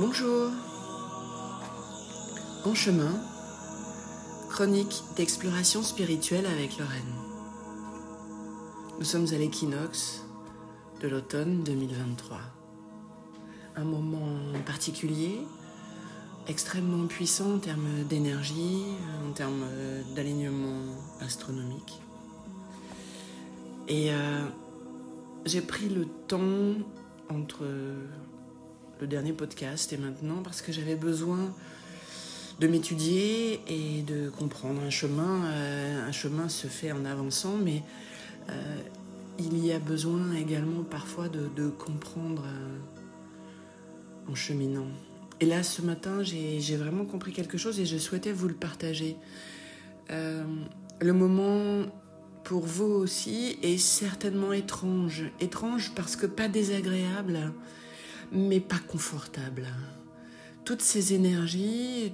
Bonjour. En chemin, chronique d'exploration spirituelle avec Lorraine. Nous sommes à l'équinoxe de l'automne 2023. Un moment particulier, extrêmement puissant en termes d'énergie, en termes d'alignement astronomique. Et euh, j'ai pris le temps entre le dernier podcast et maintenant parce que j'avais besoin de m'étudier et de comprendre un chemin. Euh, un chemin se fait en avançant, mais euh, il y a besoin également parfois de, comprendre euh, en cheminant. Et là, ce matin, j'ai vraiment compris quelque chose et je souhaitais vous le partager. le moment pour vous aussi est certainement étrange. Étrange parce que pas désagréable mais pas confortable. Toutes ces énergies,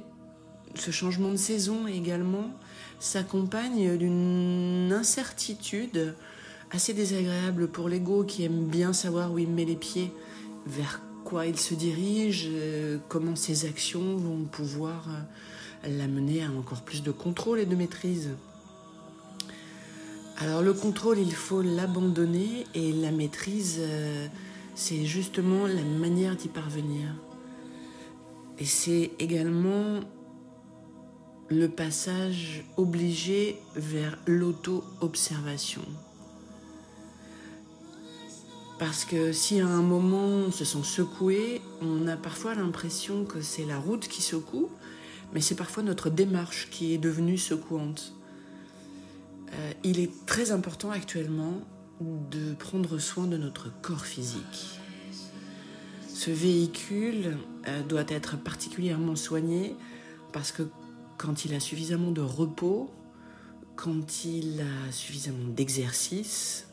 ce changement de saison également, s'accompagne d'une incertitude assez désagréable pour l'ego qui aime bien savoir où il met les pieds, vers quoi il se dirige, comment ses actions vont pouvoir l'amener à encore plus de contrôle et de maîtrise. Alors le contrôle, il faut l'abandonner et la maîtrise, euh, c'est justement la manière d'y parvenir. Et c'est également le passage obligé vers l'auto-observation. Parce que si à un moment on se sent secoué, on a parfois l'impression que c'est la route qui secoue, mais c'est parfois notre démarche qui est devenue secouante. Euh, il est très important actuellement de prendre soin de notre corps physique. Ce véhicule euh, doit être particulièrement soigné parce que quand il a suffisamment de repos, quand il a suffisamment d'exercice,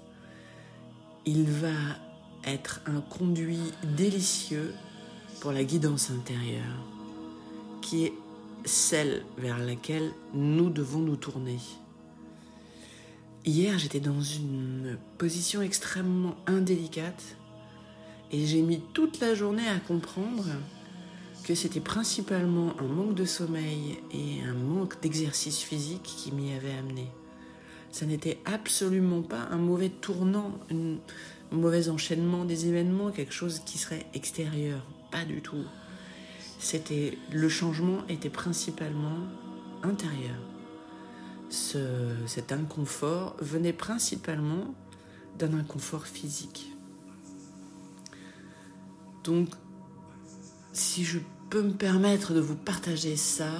il va être un conduit délicieux pour la guidance intérieure, qui est celle vers laquelle nous devons nous tourner. Hier, j'étais dans une position extrêmement indélicate et j'ai mis toute la journée à comprendre que c'était principalement un manque de sommeil et un manque d'exercice physique qui m'y avait amené. Ça n'était absolument pas un mauvais tournant, un mauvais enchaînement des événements, quelque chose qui serait extérieur. Pas du tout. C'était le changement était principalement intérieur cet inconfort venait principalement d'un inconfort physique. Donc, si je peux me permettre de vous partager ça,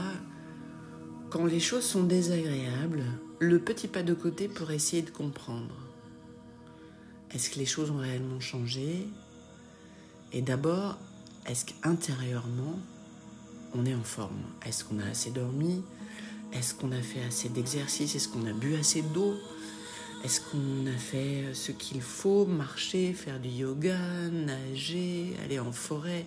quand les choses sont désagréables, le petit pas de côté pour essayer de comprendre. Est-ce que les choses ont réellement changé? Et d'abord, est-ce qu'intérieurement, on est en forme? Est-ce qu'on a assez dormi? Est-ce qu'on a fait assez d'exercice Est-ce qu'on a bu assez d'eau? Est-ce qu'on a fait ce qu'il faut? Marcher, faire du yoga, nager, aller en forêt.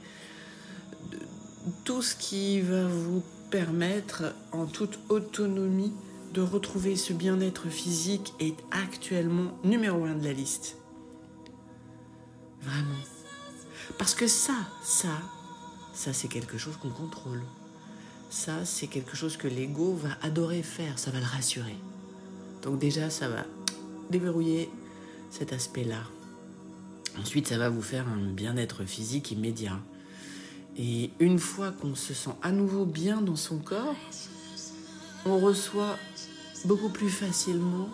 Tout ce qui va vous permettre en toute autonomie de retrouver ce bien-être physique est actuellement numéro un de la liste. Vraiment. Parce que ça, ça, ça c'est quelque chose qu'on contrôle ça, c'est quelque chose que l'ego va adorer faire, ça va le rassurer. Donc déjà, ça va déverrouiller cet aspect-là. Ensuite, ça va vous faire un bien-être physique immédiat. Et une fois qu'on se sent à nouveau bien dans son corps, on reçoit beaucoup plus facilement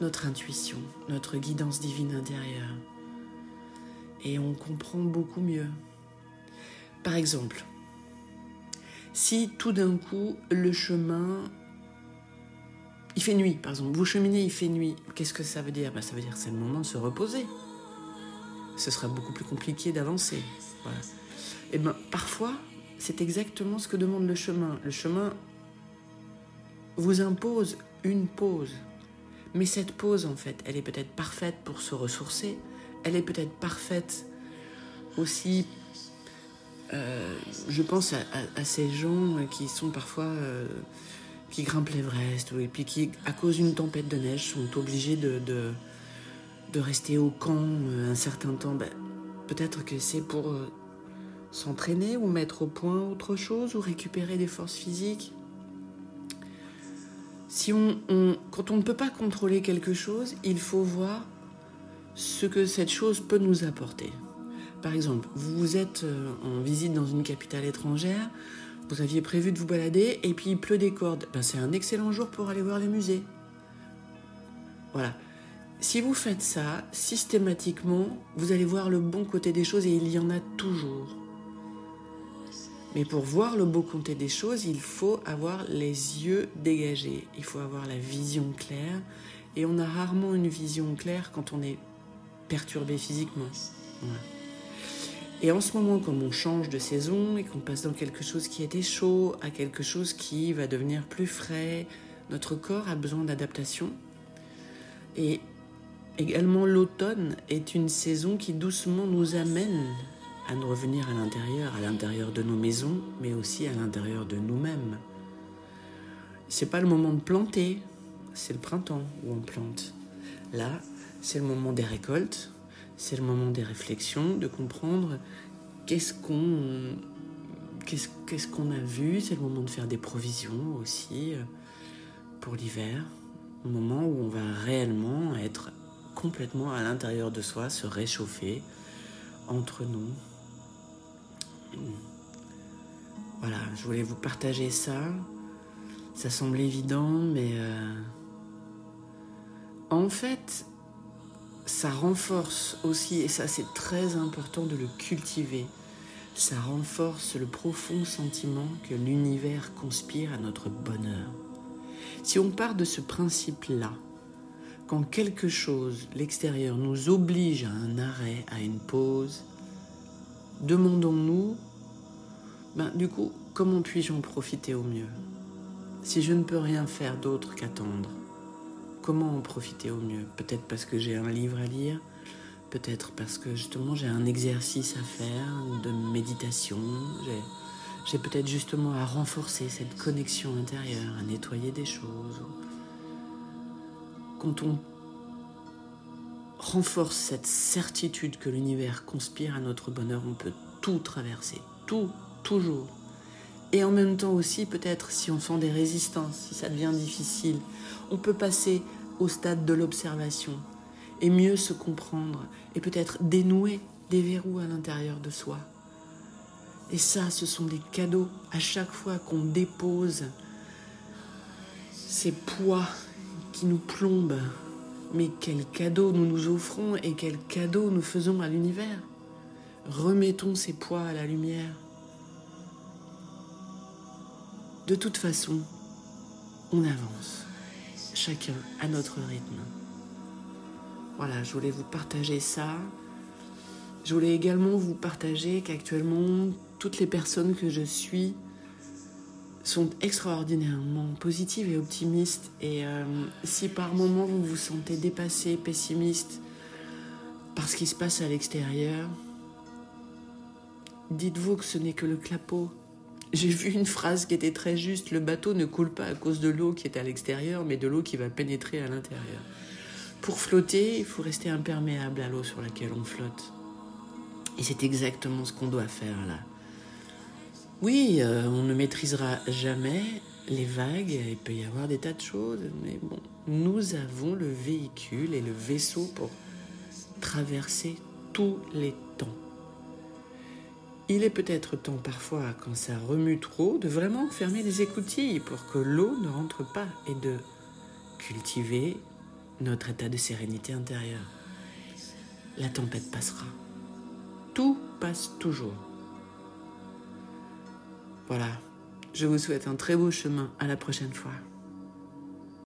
notre intuition, notre guidance divine intérieure. Et on comprend beaucoup mieux. Par exemple, si tout d'un coup le chemin il fait nuit, par exemple, vous cheminez, il fait nuit, qu'est-ce que ça veut dire? Ben, Ça veut dire que c'est le moment de se reposer. Ce sera beaucoup plus compliqué d'avancer. Et eh ben parfois, c'est exactement ce que demande le chemin. Le chemin vous impose une pause. Mais cette pause, en fait, elle est peut-être parfaite pour se ressourcer. Elle est peut-être parfaite aussi je pense à, ces gens qui sont parfois euh, qui grimpent l'Everest et puis qui, à cause d'une tempête de neige, sont obligés de, de, rester au camp euh, un certain temps. Ben, peut-être que c'est pour s'entraîner ou mettre au point autre chose ou récupérer des forces physiques. Si on, quand on ne peut pas contrôler quelque chose, il faut voir ce que cette chose peut nous apporter. Par exemple, vous êtes euh, en visite dans une capitale étrangère, vous aviez prévu de vous balader et puis il pleut des cordes. Ben, c'est un excellent jour pour aller voir les musées. Voilà. Si vous faites ça systématiquement, vous allez voir le bon côté des choses et il y en a toujours. Mais pour voir le beau côté des choses, il faut avoir les yeux dégagés, il faut avoir la vision claire. Et on a rarement une vision claire quand on est perturbé physiquement. Et en ce moment, comme on change de saison et qu'on passe dans quelque chose qui était chaud à quelque chose qui va devenir plus frais, notre corps a besoin d'adaptation. Et également l'automne est une saison qui doucement nous amène à nous revenir à l'intérieur, à l'intérieur de nos maisons, mais aussi à l'intérieur de nous-mêmes. C'est pas le moment de planter, c'est le printemps où on plante. Là, c'est le moment des récoltes, c'est le moment des réflexions, de comprendre qu'est-ce qu'on a vu, c'est le moment de faire des provisions aussi euh, pour l'hiver, le moment où on va réellement être complètement à l'intérieur de soi, se réchauffer entre nous. Voilà, je voulais vous partager ça. Ça semble évident, mais euh, en fait, ça renforce aussi, et ça c'est très important de le cultiver, ça renforce le profond sentiment que l'univers conspire à notre bonheur. Si on part de ce principe-là, quand quelque chose, l'extérieur, nous oblige à un arrêt, à une pause, demandons-nous, ben, du coup, comment puis-je en profiter au mieux? Si je ne peux rien faire d'autre qu'attendre, comment en profiter au mieux? Peut-être parce que j'ai un livre à lire, peut-être parce que justement j'ai un exercice à faire de méditation, j'ai peut-être justement à renforcer cette connexion intérieure, à nettoyer des choses. Quand on renforce cette certitude que l'univers conspire à notre bonheur, on peut tout traverser, tout, toujours. Et en même temps aussi, peut-être, si on sent des résistances, si ça devient difficile, on peut passer au stade de l'observation et mieux se comprendre et peut-être dénouer des verrous à l'intérieur de soi. Et ça, ce sont des cadeaux à chaque fois qu'on dépose ces poids qui nous plombe. Mais quel cadeau nous nous offrons et quel cadeau nous faisons à l'univers. Remettons ces poids à la lumière. De toute façon, on avance, chacun à notre rythme. Voilà, je voulais vous partager ça. Je voulais également vous partager qu'actuellement, toutes les personnes que je suis sont extraordinairement positives et optimistes. Et euh, si par moment vous vous sentez dépassé, pessimiste par ce qui se passe à l'extérieur, dites-vous que ce n'est que le clapot. J'ai vu une phrase qui était très juste, le bateau ne coule pas à cause de l'eau qui est à l'extérieur, mais de l'eau qui va pénétrer à l'intérieur. Pour flotter, il faut rester imperméable à l'eau sur laquelle on flotte. Et c'est exactement ce qu'on doit faire là. Oui, euh, on ne maîtrisera jamais les vagues, il peut y avoir des tas de choses, mais bon, nous avons le véhicule et le vaisseau pour traverser tous les temps. Il est peut-être temps parfois, quand ça remue trop, de vraiment fermer les écoutilles pour que l'eau ne rentre pas et de cultiver notre état de sérénité intérieure. La tempête passera. Tout passe toujours. Voilà, je vous souhaite un très beau chemin. À la prochaine fois.